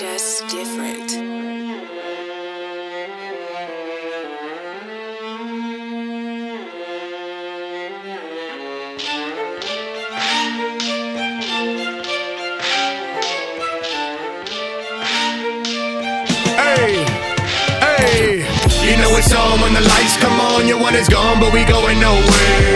just different. Hey, hey. You know it's on when the lights come on. Your one is gone, but we going nowhere.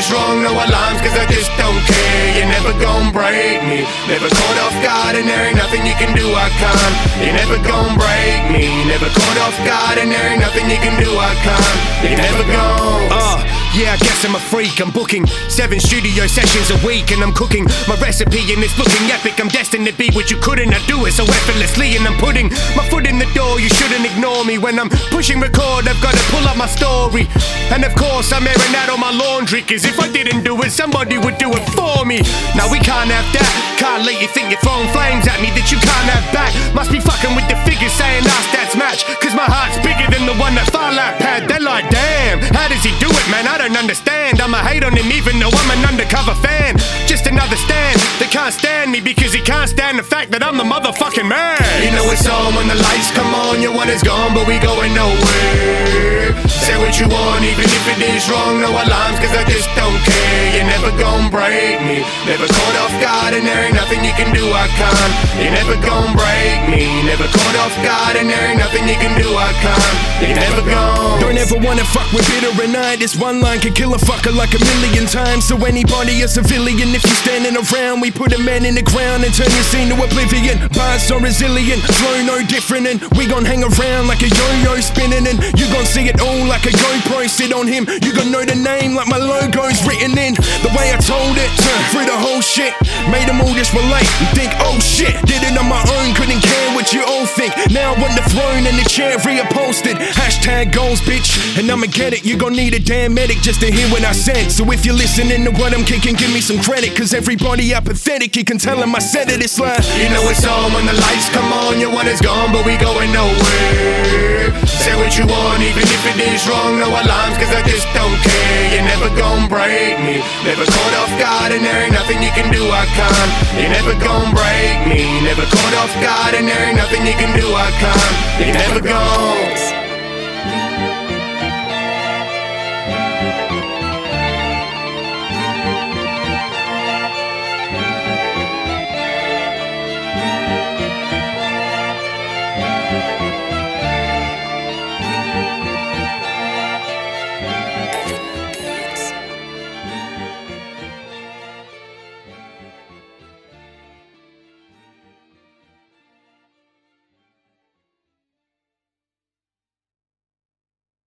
If it is wrong. No alarms, cause I just don't care. You're never gonna break me. Never caught off guard, and there ain't nothing you can do, I can't. You're never gonna break me. Never caught off guard, and there ain't nothing you can do, I can't. You're never gonna. Uh, yeah, I guess I'm a freak. I'm booking seven studio sessions a week and I'm cooking my recipe and it's looking epic. I'm destined to be what you couldn't. I do it so effortlessly and I'm putting my foot in the door. You shouldn't ignore me when I'm pushing record. I've got to pull up my story. And of course, I'm airing out all my laundry. Cause if I didn't do it, somebody would do it for me. Now we can't have that. Can't let you think you're throwing flames at me that you can't have back. Must be fucking with the figures saying our stats. Cause my heart's bigger than the one that Phar Lap had. They're like, damn, how does he do it, man? I don't understand. I'ma hate on him even though I'm an undercover fan. Just another stand. They can't stand me because he can't stand the fact that I'm the motherfucking man. You know it's on when the lights come on. Your one is gone, but we going nowhere. Say what you want, even if it is wrong. No alarms, cause I just don't care. You're never gonna break me. Never caught off guard, and there ain't nothing you can do, I can't. You're never gonna break me. Never caught off guard, and there ain't never gonna. Don't ever wanna fuck with bitter and I. This one line can kill a fucker like a million times. So anybody a civilian, if you standing around, we put a man in the ground and turn your scene to oblivion. Bars so resilient, flow no different, and we gon' hang around like a yo-yo spinning, and you gon' see it all like a GoPro. Sit on him, you gon' know the name like my logo's written in. The way I told it, uh, through the whole shit, made them all just relate and think, oh shit, did it on my own, couldn't care what you all think. I want the throne and the chair reupholstered. Hashtag goals, bitch, and I'ma get it. You gon' need a damn medic just to hear what I said. So if you're listening to what I'm kicking, give me some credit, cause everybody apathetic. You can tell them I said it, it's like. You know it's on when the lights come on. Your one is gone, but we going nowhere. Say what you want, even if it is wrong. No alarms, cause I just don't care. You're never gonna break me. Never caught off guard, and there ain't nothing you can do, I can't. You're never gonna break me. Never caught off guard, and there ain't nothing you can You're never gonna.